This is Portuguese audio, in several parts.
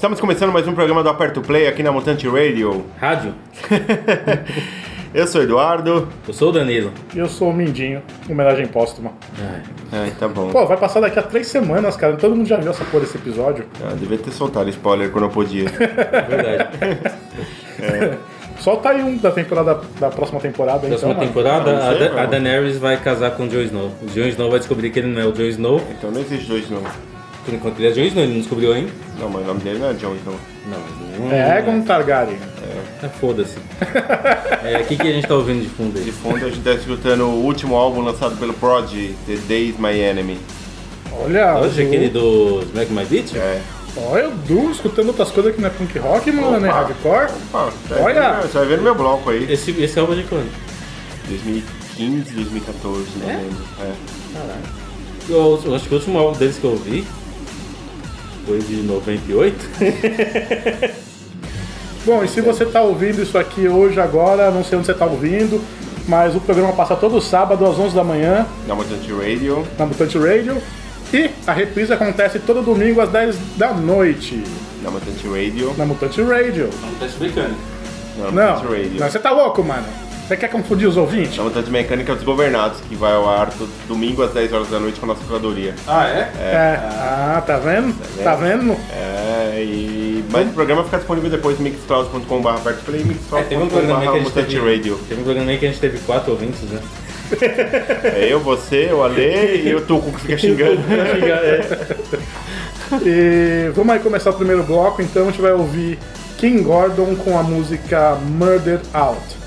Estamos começando mais um programa do Aperto Play aqui na Mutante Radio. Rádio? Eu sou o Eduardo. Eu sou o Danilo. E eu sou o Mindinho, homenagem póstuma. Ai, Ai, tá bom. Pô, vai passar daqui a três semanas, cara. Todo mundo já viu essa porra desse episódio. Ah, devia ter soltado spoiler quando eu podia. é verdade. Solta aí um da temporada da próxima temporada, Próxima então. temporada, não a, Da- a. Daenerys vai casar com o Jon Snow. O Jon Snow vai descobrir que ele não é o Jon Snow. Então não existe dois não. Por enquanto ele é Jon Snow, ele não descobriu ainda. Não, mas o nome dele não é Jon Snow. Não, mas não É Egon Targaryen. É, foda-se. É, O que, que a gente tá ouvindo de fundo De aí? fundo a gente tá escutando o último álbum lançado pelo Prodigy, The Day is My Enemy. Olha, Hoje aquele do Smack My Beat? É. olha o Du escutando outras coisas que não é punk rock, mano, né? Opa. Hardcore. Opa, tá Olha! aí, Você vai ver no meu bloco aí. Esse, esse álbum é de quando? 2015, 2014, não É? lembro. É. Caralho. Eu, eu acho que o último álbum deles que eu vi foi de 98. Bom, e se você tá ouvindo isso aqui hoje, agora, não sei onde você tá ouvindo, mas o programa passa todo sábado às 11 da manhã Na Mutante Radio. na Mutante Radio. E a reprise acontece todo domingo às 10 da noite Na Mutante Radio. na Mutante Radio. Não tá explicando. Na Não, Mutante Radio. não, você tá louco, mano? Você quer confundir os ouvintes? Na Mutante Mecânica dos Governados, que vai ao ar todo domingo às 10 horas da noite com a nossa curadoria. Ah, é? É. Ah, tá vendo? Tá vendo? É, e... Mas o programa fica disponível depois no mixcloud.com.br apertoplay e É, teve um programa aí que a gente Mutante teve, Radio. teve um programa aí que a gente teve quatro ouvintes, né? É eu, você, o Ale e o Tuco que fica xingando. E vamos aí começar o primeiro bloco, então a gente vai ouvir King Gordon com a música Murdered Out.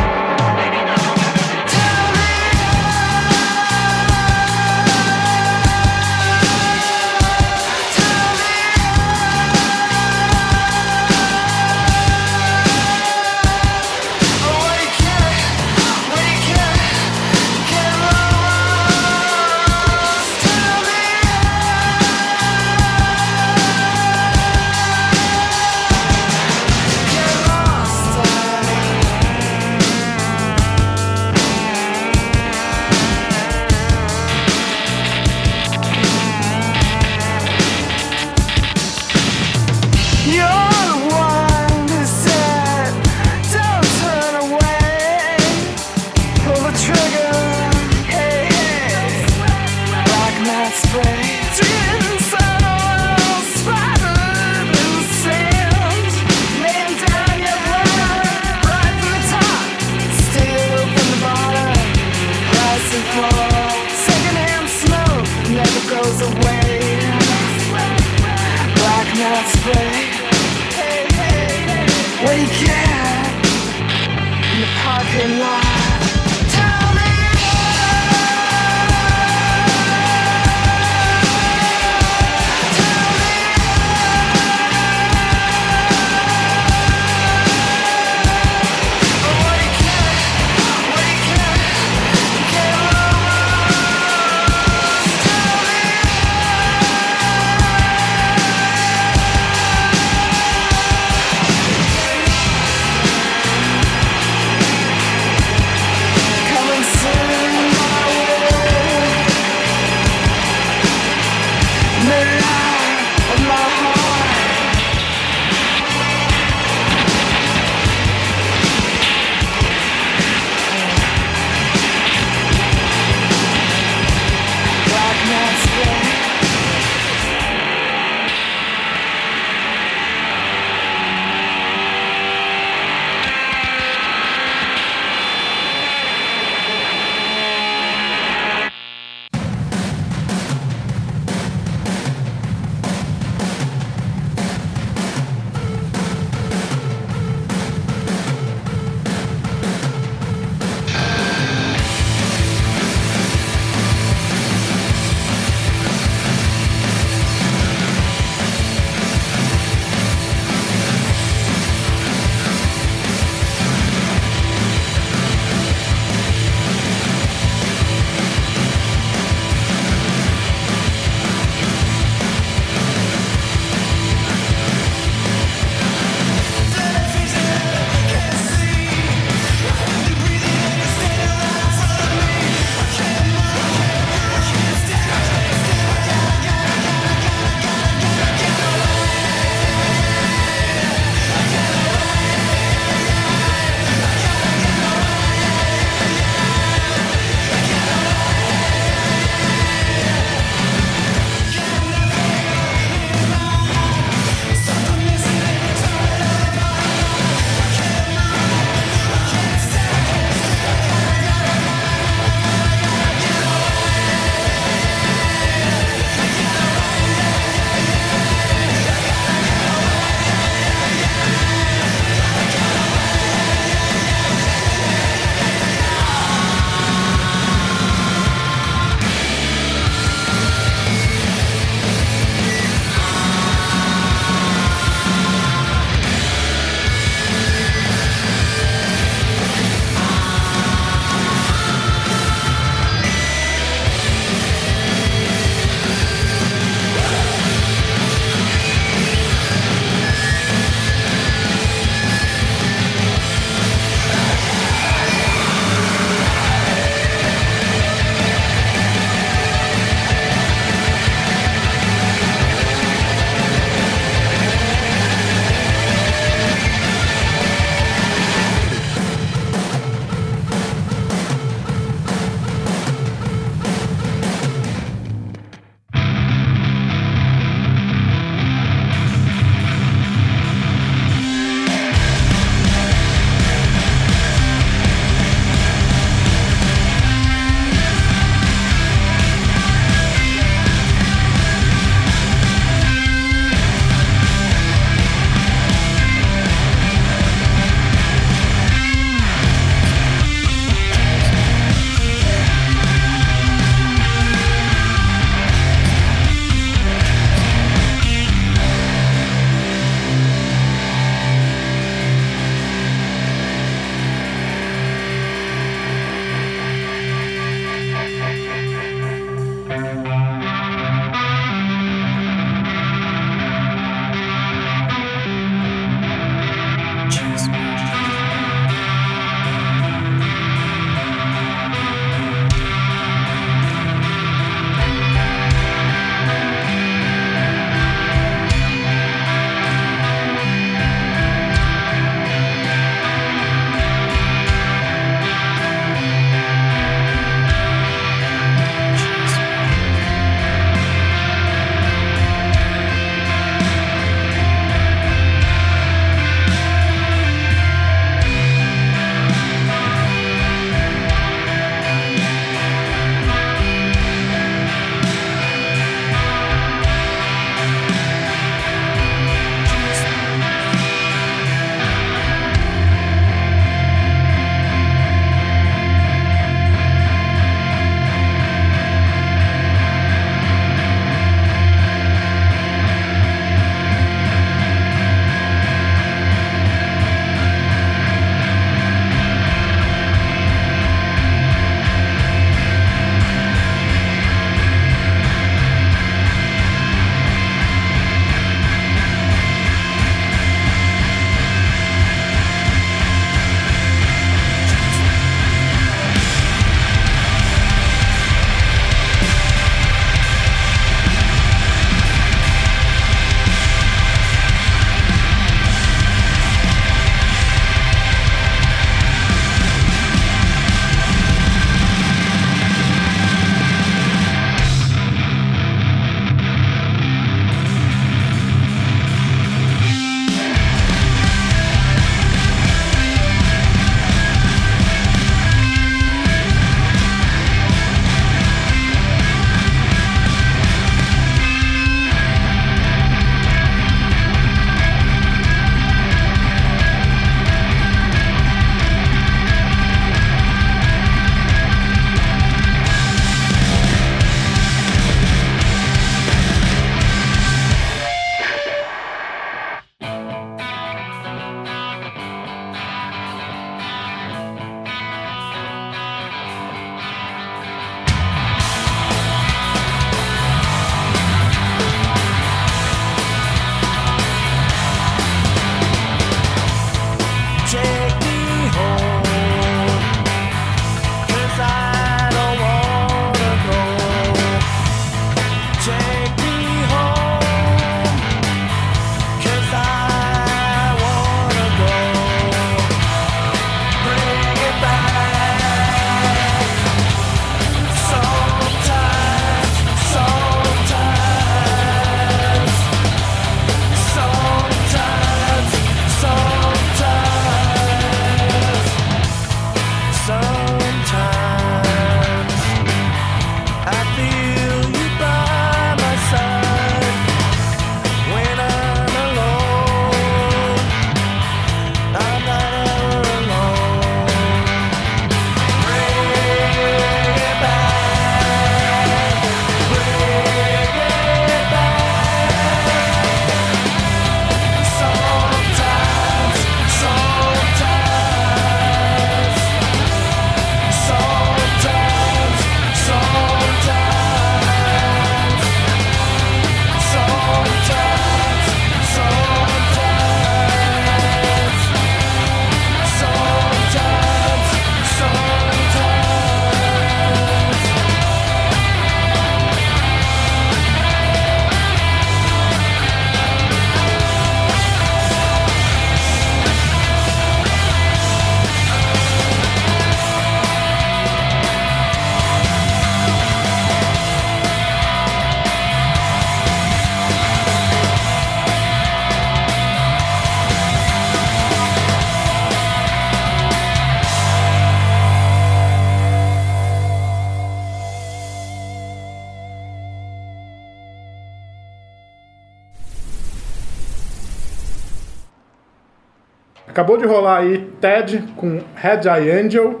Acabou de rolar aí Ted com Red Eye Angel.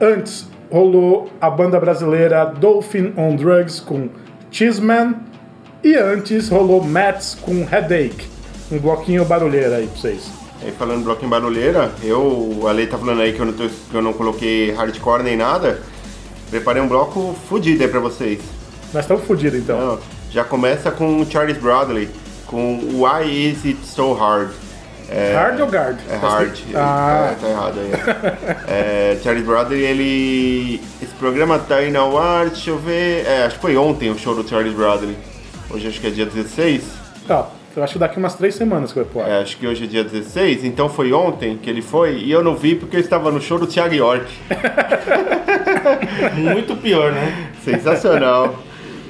Antes rolou a banda brasileira Dolphin on Drugs com Cheeseman. E antes rolou Mats com Headache. Um bloquinho barulheiro aí pra vocês. Aí falando bloquinho barulheira, eu, a Lei tá falando aí que eu, não tô- que eu não coloquei hardcore nem nada. Preparei um bloco fudido aí pra vocês. Nós estamos fodidos então. Não, já começa com Charles Bradley, com Why Is It So Hard? É, Hard ou guard? É hard. Ah. Tá, tá errado aí. é, Charles Bradley, ele. Esse programa tá aí no ar, deixa eu ver. É, acho que foi ontem o show do Charles Bradley. Hoje acho que é dia 16. Tá, eu acho que daqui umas três semanas que vai pro ar. É, acho que hoje é dia 16, então foi ontem que ele foi e eu não vi porque eu estava no show do Thiago York. Muito pior, né? Sensacional.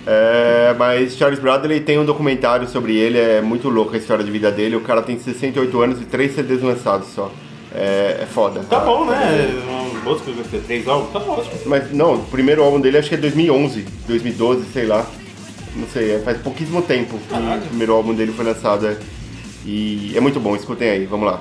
É, mas Charles Bradley tem um documentário sobre ele, é muito louco a história de vida dele. O cara tem 68 anos e 3 CDs lançados só. É, é foda. Tá bom, né? Um que vai ser três álbuns, tá ótimo. Mas não, o primeiro álbum dele acho que é 2011, 2012, sei lá. Não sei, é, faz pouquíssimo tempo que Caralho. o primeiro álbum dele foi lançado. é. E é muito bom, escutem aí, vamos lá.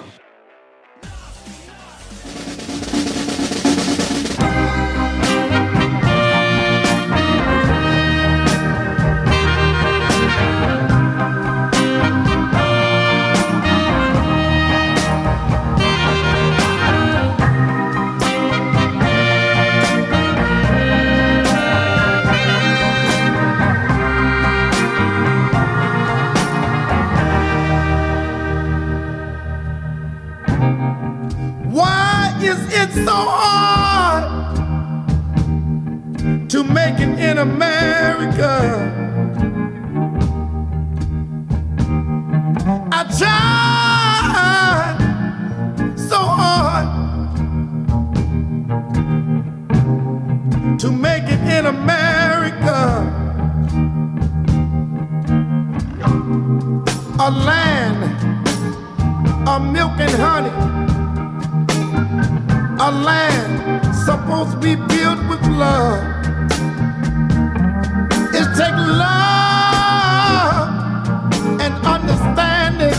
To make it in America? I tried so hard to make it in America. A land of milk and honey a land supposed to be built with love. It takes love and understanding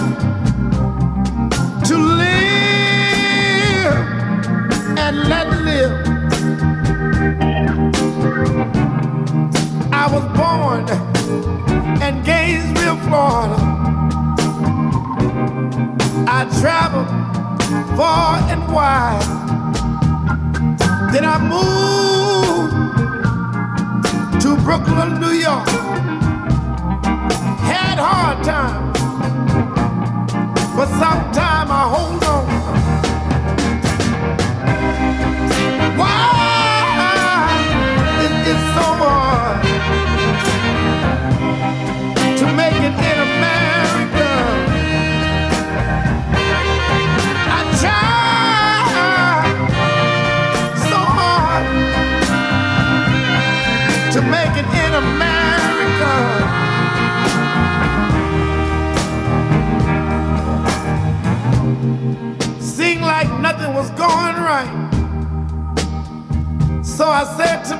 to live and let live. I was born in Gainesville, Florida. I traveled far and wide. Then I moved to Brooklyn, New York. Had hard times, but sometime I hold on.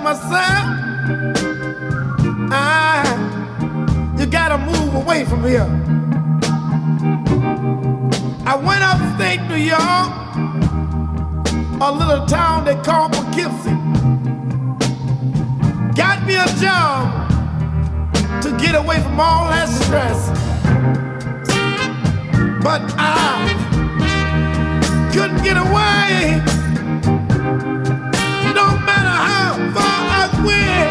Myself, ah, you gotta move away from here. I went upstate New York a little town they call Poughkeepsie. Got me a job to get away from all that stress. But I couldn't get away. We.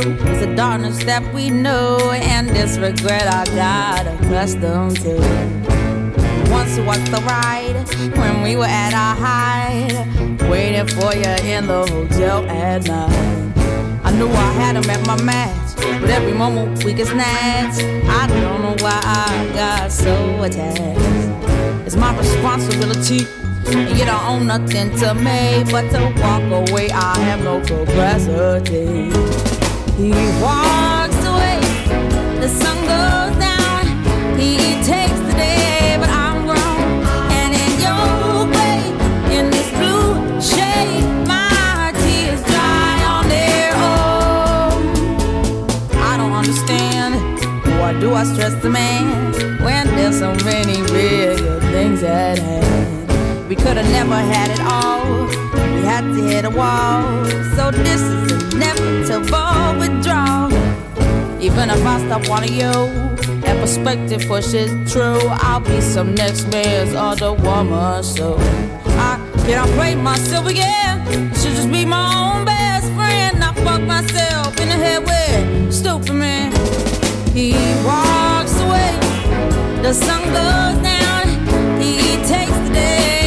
Is the darkness that we know and this regret I got accustomed to. Once we was the ride when we were at our height, waiting for you in the hotel at night. I knew I had him at my match, but every moment we get snatched. I don't know why I got so attached. It's my responsibility and you don't own nothing to me but to walk away. I have no capacity. He walks away, the sun goes down. He takes the day, but I'm grown. And in your way, in this blue shade, my tears dry on their own. I don't understand. Why do I stress the man when there's so many real things at hand? We could have never had it all. Had to hit a wall. So this is inevitable withdrawal. Even if I stop wanting you, that perspective pushes true. I'll be some next man's other woman. So I can't play myself again. Should just be my own best friend. I fuck myself in the head with stupid man. He walks away. The sun goes down. He takes the day,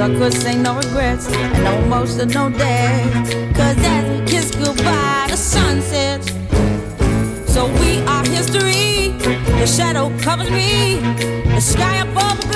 I could say no regrets and no emotional day. Cause as we kiss goodbye, the sun sets. So we are history. The shadow covers me. The sky above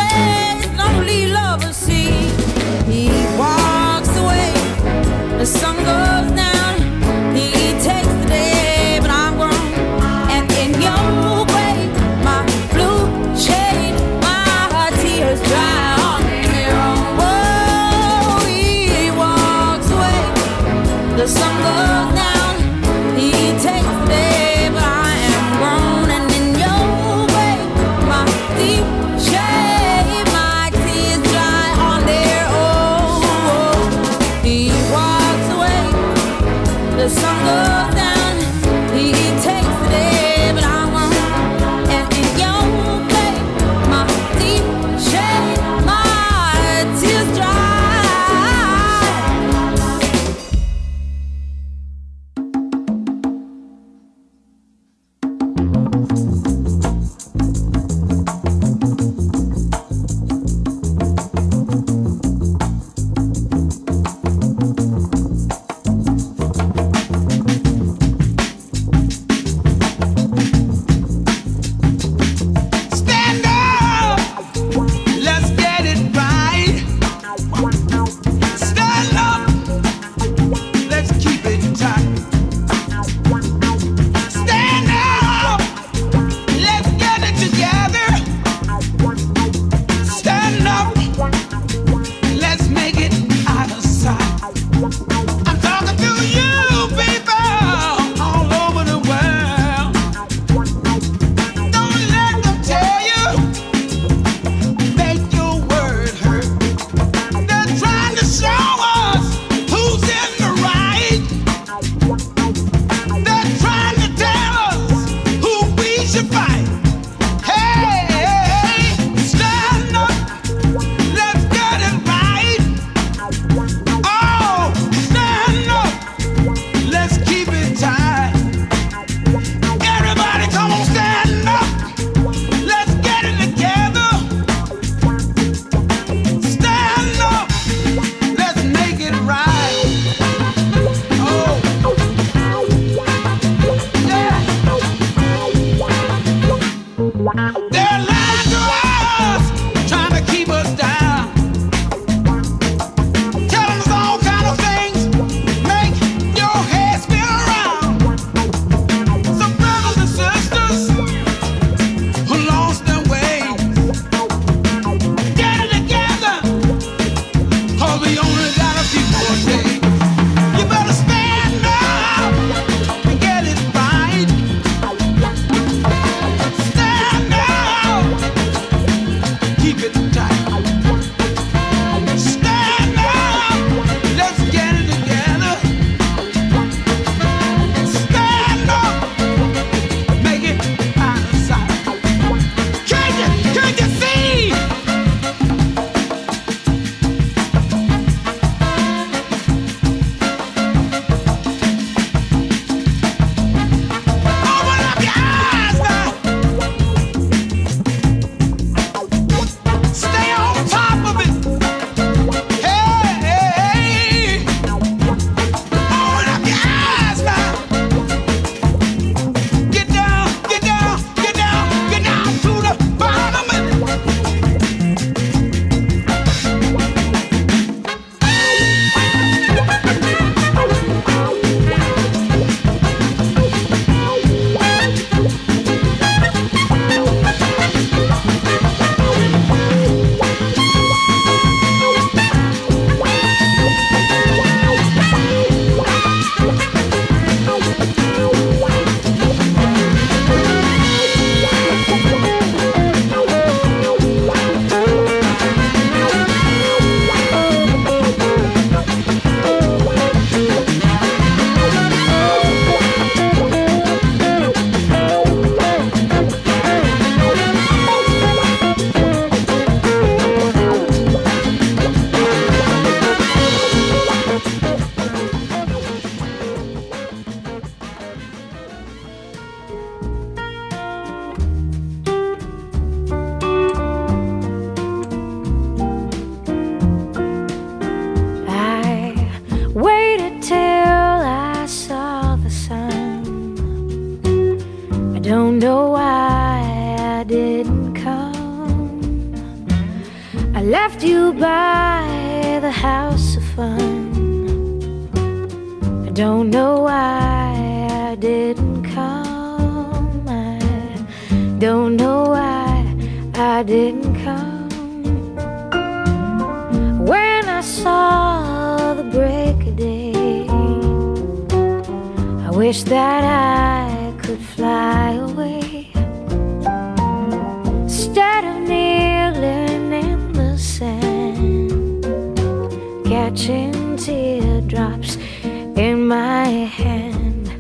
catching teardrops in my hand.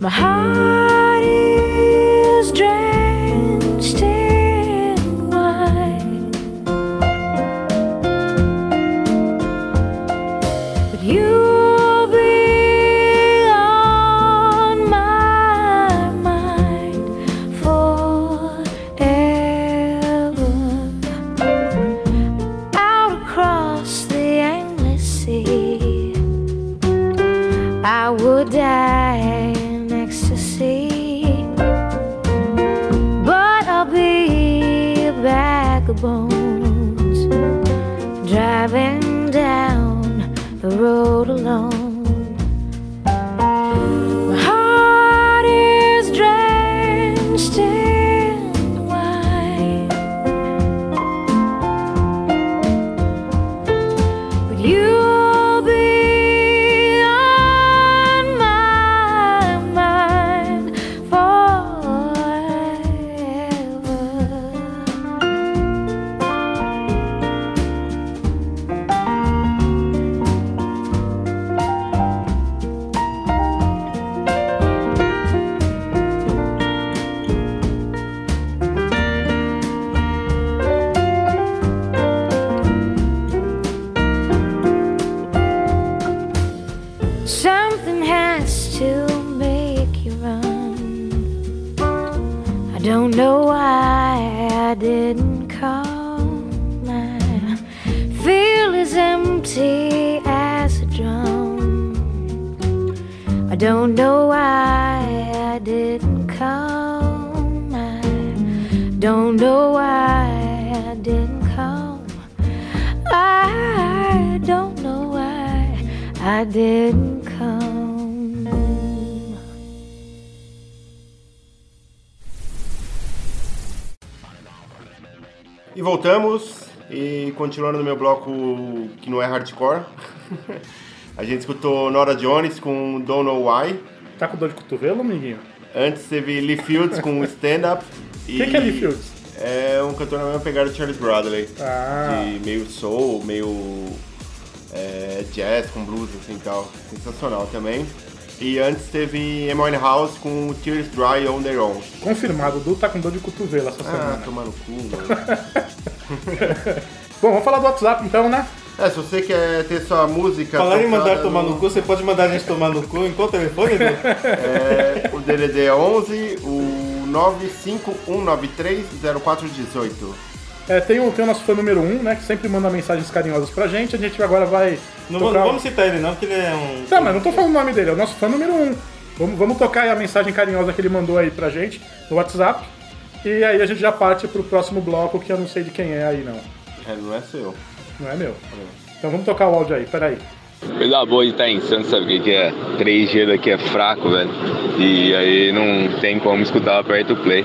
My heart know why I didn't come. I don't know why I didn't come. I don't know why I didn't come. E voltamos, e continuando no meu bloco que não é hardcore, a gente escutou Nora Jones com Don't Know Why. Tá com dor de cotovelo, amiguinho? Antes teve Lee Fields com Stand Up. e Quem que é Lee Fields? É um cantor na mesma pegada de Charles Bradley. Ah. De meio soul, meio é, jazz com blues assim e tal. Sensacional também. E antes teve Amy House com Tears Dry On Their Own. Confirmado, o Du tá com dor de cotovelo essa Ah, semana. tomar no cu, mano. Bom, vamos falar do WhatsApp então, né? É, se você quer ter sua música. Falar em mandar tomar no- no cu, você pode mandar a gente tomar no cu em qual telefone, Edu? É, o DDD é 11, o 951930418. É, tem, o, tem o nosso fã número 1, né? Que sempre manda mensagens carinhosas pra gente. A gente agora vai. Não, tocar... não vamos citar ele não, porque ele é um... Tá, mas não tô falando o nome dele, é o nosso fã número 1. Vamos, vamos tocar aí a mensagem carinhosa que ele mandou aí pra gente no WhatsApp. E aí a gente já parte pro próximo bloco que eu não sei de quem é aí, não. É, não é seu. Não é meu. Então vamos tocar o áudio aí, peraí. Coisa boa de estar em Santos, sabe o que, que é? 3G daqui é fraco, velho. E aí não tem como escutar o play.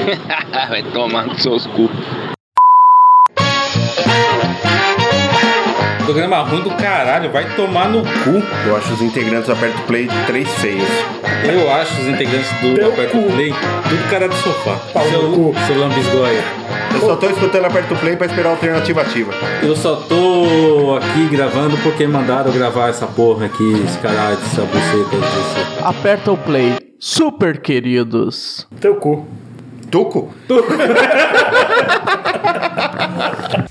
Vai tomar nos seus cu. Programa ruim do caralho, vai tomar no cu. Eu acho os integrantes do Aperto Play de três feios. Eu acho os integrantes do Teu Aperto cu. Play tudo cara de sofá. Pau no seu, cu. seu lambisgoia. Eu só tô escutando Aperto Play pra esperar a alternativa ativa. Eu só tô aqui gravando porque mandaram gravar essa porra aqui, esse caralho, essa buceta desse. Aperta o play. Super queridos. Teu cu. Tuco?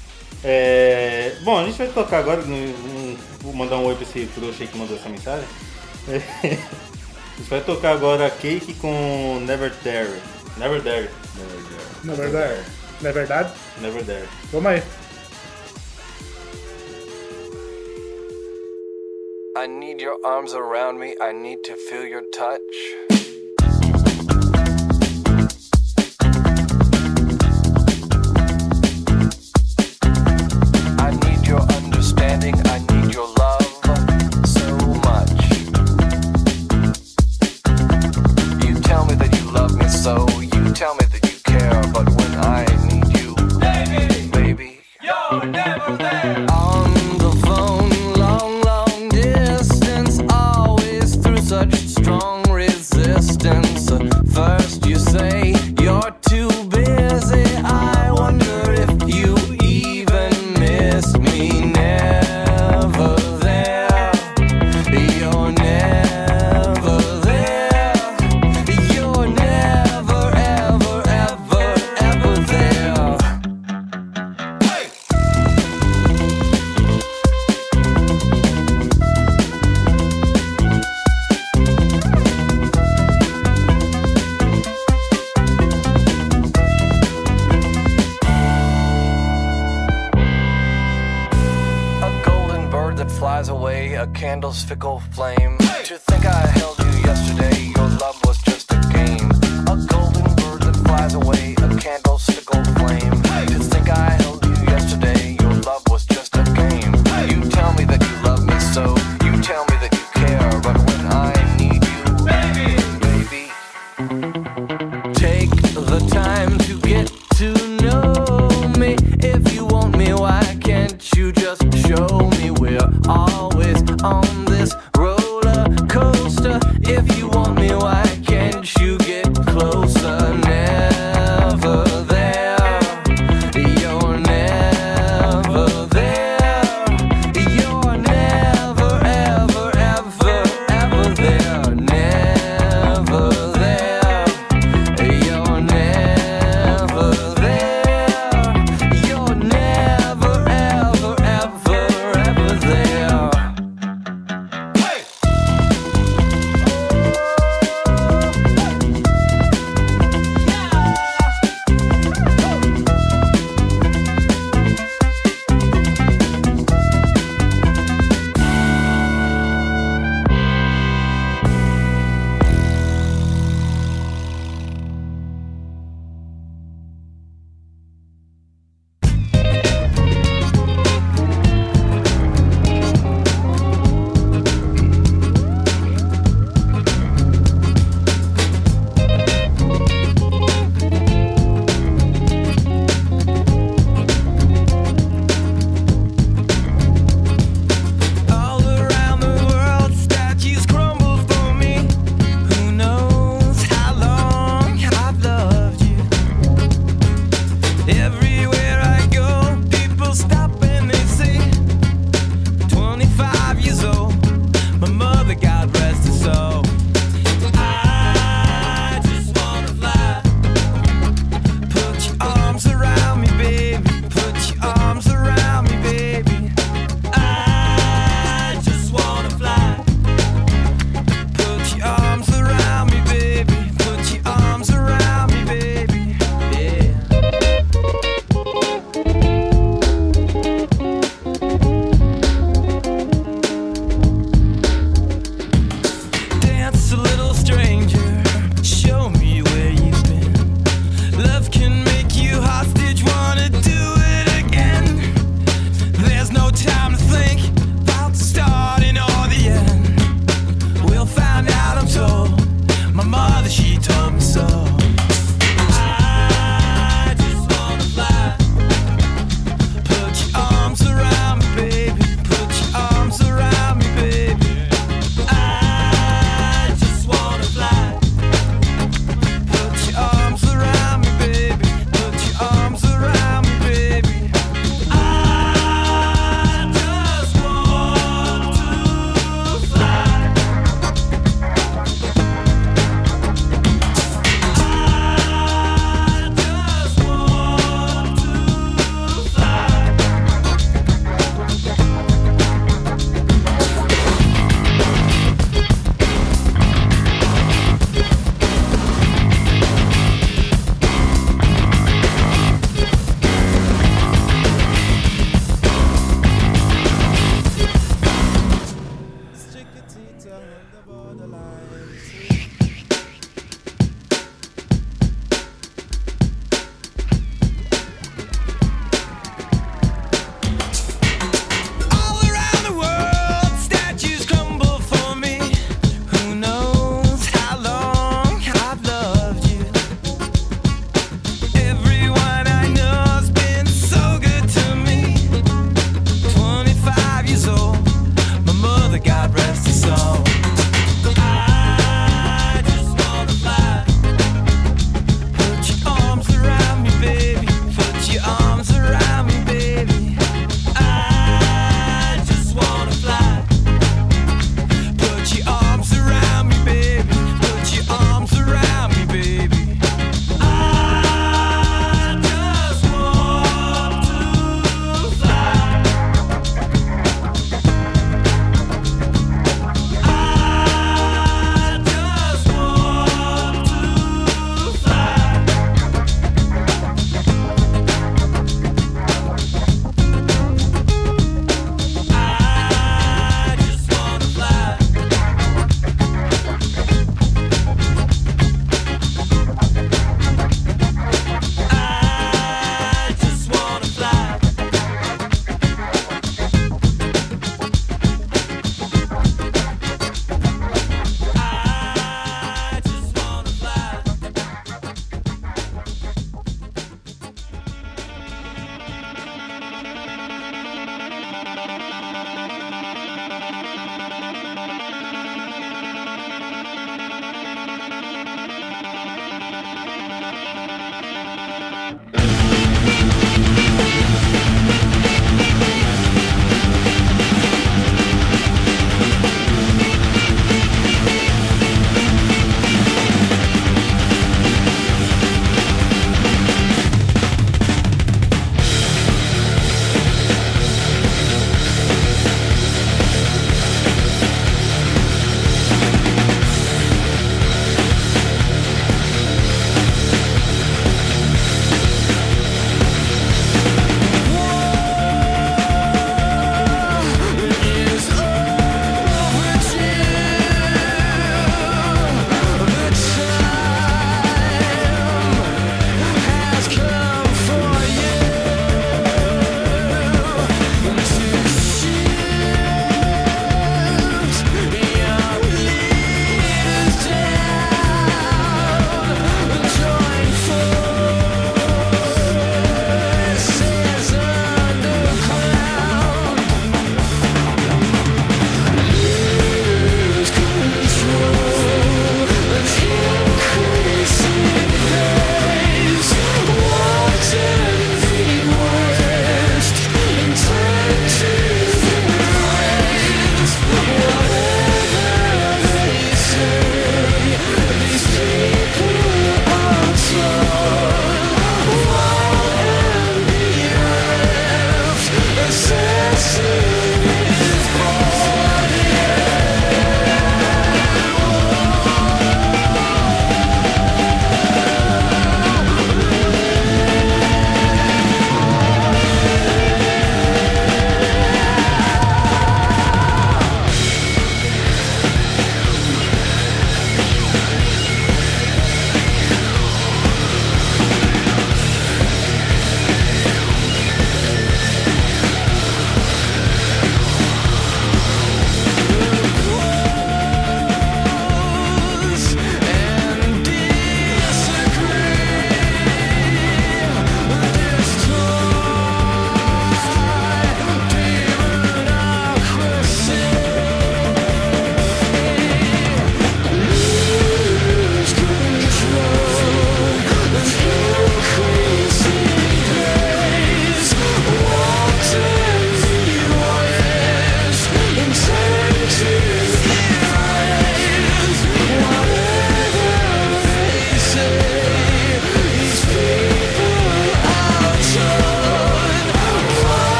É, bom, a gente vai tocar agora. no- no- vou mandar um oi pra esse trouxa aí que mandou essa mensagem. É, a gente vai tocar agora Cake com Never Dare. Never Dare. Na verdade. Não é verdade? Never Dare. Vamos aí. I need your arms around me. I need to feel your touch. Hello.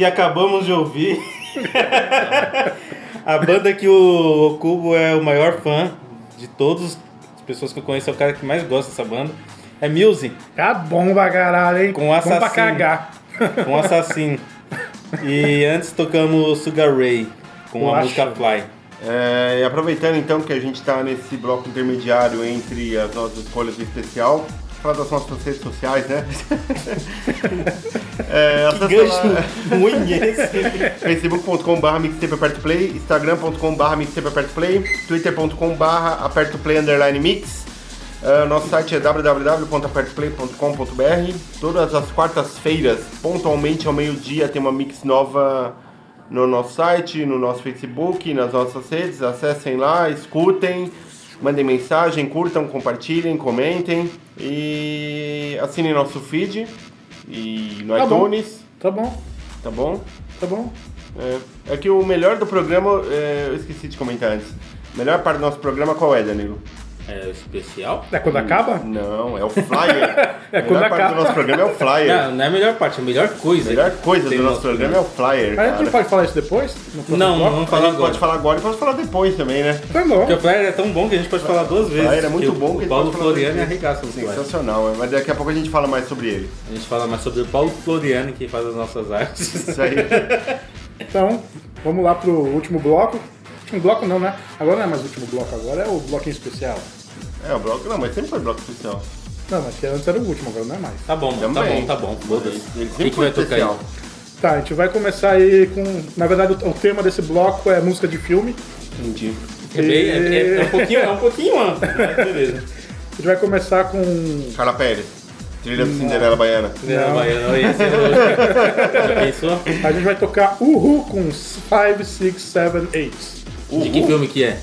E acabamos de ouvir a banda que o Cubo é o maior fã de todas as pessoas que eu conheço, é o cara que mais gosta dessa banda. É Muse, Tá bom pra caralho, hein? Com Bom pra assassino. cagar. com Assassino. E antes tocamos Sugar Ray com a Poxa. música Fly. É, e aproveitando então que a gente está nesse bloco intermediário entre as nossas escolhas do especial, falar das nossas redes sociais, né? é, acessa Gancho lá- ruim esse. facebook.com.br mixtape aperto play, instagram.com.br mixtape aperto play, twitter.com.br aperto play underline mix. Ah, nosso site é www.apertoplay.com.br. Todas as quartas-feiras, pontualmente ao meio-dia, tem uma mix nova no nosso site, no nosso Facebook, nas nossas redes. Acessem lá, escutem, mandem mensagem, curtam, compartilhem, comentem e assinem nosso feed e no Tá bom. iTunes, Tá bom, tá bom? tá bom. É, é que o melhor do programa, é, eu esqueci de comentar antes. A melhor parte do nosso programa qual é, Danilo? É o especial? É quando acaba? Não, é o flyer. É a quando melhor parte acaba. do nosso programa é o flyer. Não, não é a melhor parte, a melhor coisa. A melhor coisa do no nosso programa é o flyer, Mas a gente pode falar isso depois? Não, não vamos A falar gente agora. pode falar agora e pode falar depois também, né? Tá bom. Porque o Flyer é tão bom que a gente pode falar duas vezes. Flyer é muito bom que a O Paulo Floriani arregaça no Flyer. Sensacional, mas daqui a pouco a gente fala mais sobre ele. A gente fala mais sobre o Paulo Floriani, que faz as nossas artes. Isso aí. Então, vamos lá pro último bloco. Último bloco não, né? Agora não é mais o último bloco, agora é o bloquinho especial. É, o bloco. Não, mas sempre foi bloco especial. Não, mas que antes era o último, agora não é mais. Tá bom, mano, tá Também. bom, tá bom. Foda-se. Ele O sempre que, que foi vai tocar especial. aí? Tá, a gente vai começar aí com. Na verdade, o, o tema desse bloco é música de filme. Entendi. É, bem, é, é- é um pouquinho, é um pouquinho amplo, mas beleza. A gente vai começar com. Carla Pérez. Trilha do Cinderela Baiana. Não, Baiano, esse é Já pensou? A gente vai tocar Uhu com 5, 6, 7, 8. De que filme que é?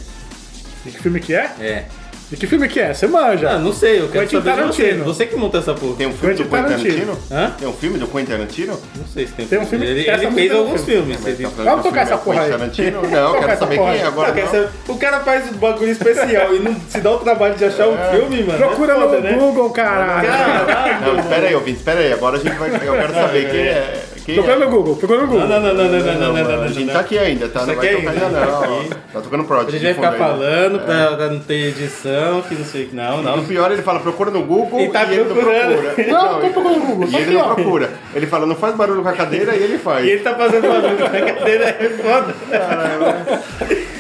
De que filme que é? É. De que filme que é? Você manja. Ah, não sei, eu quero Quentin saber de você. Tarantino. Você que montou essa porra. Tem um filme Quentin do Quentin Tarantino. Tarantino? Hã? Tem um filme do Quentin Tarantino? Não sei se tem, Tem um filme- Ele, ele fez é um alguns filme. filmes. Mas tá Vamos tocar essa porra é aí. Quentin Tarantino? Não, Vamos quero tocar saber essa porra quem é aí. agora. Não, não. saber- O cara faz o bagulho especial e não se dá o trabalho de achar o filme, mano. Procura é foda, no né? Google, caralho. Caralho. Não, espera aí, ouvinte, espera aí. Agora a gente vai. Eu quero saber quem é. Quem Procura é. no Google, procura no Google. Não, não, não, não, não, não, não, não, a gente tá aqui ainda, tá? Não vai aqui tocar ainda. não. Aqui. Tá tocando Prod. A gente vai ficar falando pra, pra não ter edição, que não sei o que. Não, O não. pior, ele fala, procura no Google E tá ele não procura. Não, tô procurando no Google. E Tá ele aqui, não procura. Ele fala, não faz barulho com a cadeira e ele faz. E ele tá fazendo barulho na cadeira, é foda.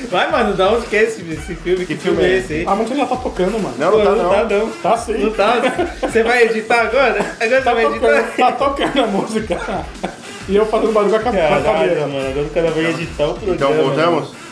Vai, mano, da onde que é esse, esse filme? Que, filme é esse aí? A música já tá tocando, mano. Não, Pô, não tá não tá não. Tá sim. Não tá. Você vai editar agora? Agora Tá você vai tocando, editar? tá tocando a música. E eu fazendo barulho com a ca- com a Caralho, mano, agora o cara vai editar o programa. Então voltamos? É,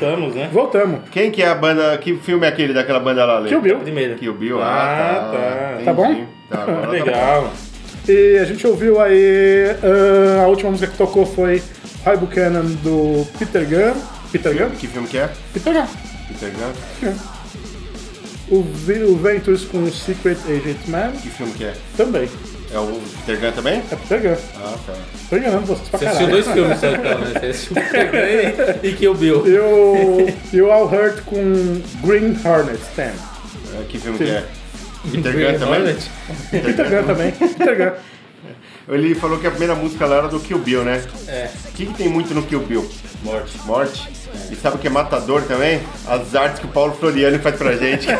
voltamos, né? Voltamos. Quem que é a banda. Que filme é aquele daquela banda lá, Lê? Kill Bill. Primeiro. Kill Bill, Ah, ah, tá. tá. Tá bom? entendi. Tá, agora tá bom. Legal. E a gente ouviu aí. ah, a última música que tocou foi High Buchanan do Peter Gunn. Peter Gunn? Que filme que é? Peter Gunn. Peter Gunn? O, Vi- o Ventus com Secret Agent Man Que filme que é? também. É o Peter Gunn também? É Peter Gunn. Ah, tá. Tô enganando vocês pra Você caralho. assistiu dois filmes só então, né? Você assistiu Superman e Kill Bill. E o, e o All Hurt com Green Hornet Stem. É, Que filme que é? Peter Gunn também? Peter Gunn também. Peter Gunn. Ele falou que a primeira música lá era do Kill Bill, né? É, O que, que tem muito no Kill Bill? morte. Morte. E sabe o que é matador também? As artes que o Paulo Floriani faz pra gente.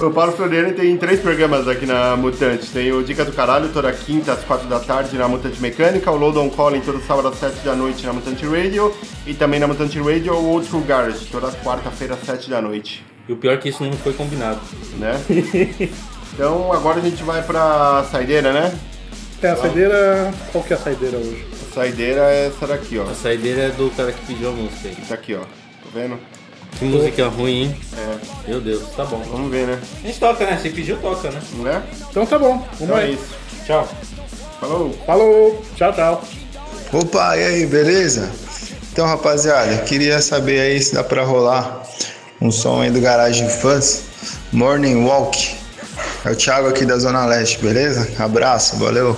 o Paulo Floriani tem três programas aqui na Mutante. Tem o Dica do Caralho, toda quinta às quatro da tarde na Mutante Mecânica. O Load on Calling, todo sábado às sete da noite na Mutante Radio. E também na Mutante Radio, o Old School Garage, toda quarta-feira às sete da noite. E o pior é que isso não foi combinado. Né? então agora a gente vai pra saideira, né? É a saideira. Qual que é a saideira hoje? A saideira é essa daqui, ó. A saideira é do cara que pediu a música aí. Tá aqui, ó. Tá vendo? Que música ruim, hein? É, Meu Deus, tá bom. vamos ver, né? A gente toca, né? Se pediu, toca, né? Não é? Então tá bom. Vamos Então é aí. isso. Tchau. Falou! Falou. Tchau, tchau. Opa, e aí, beleza? Então, rapaziada, queria saber aí se dá pra rolar um som aí do Garagem Fãs, Morning Walk. É o Thiago aqui da Zona Leste, beleza? Abraço, valeu.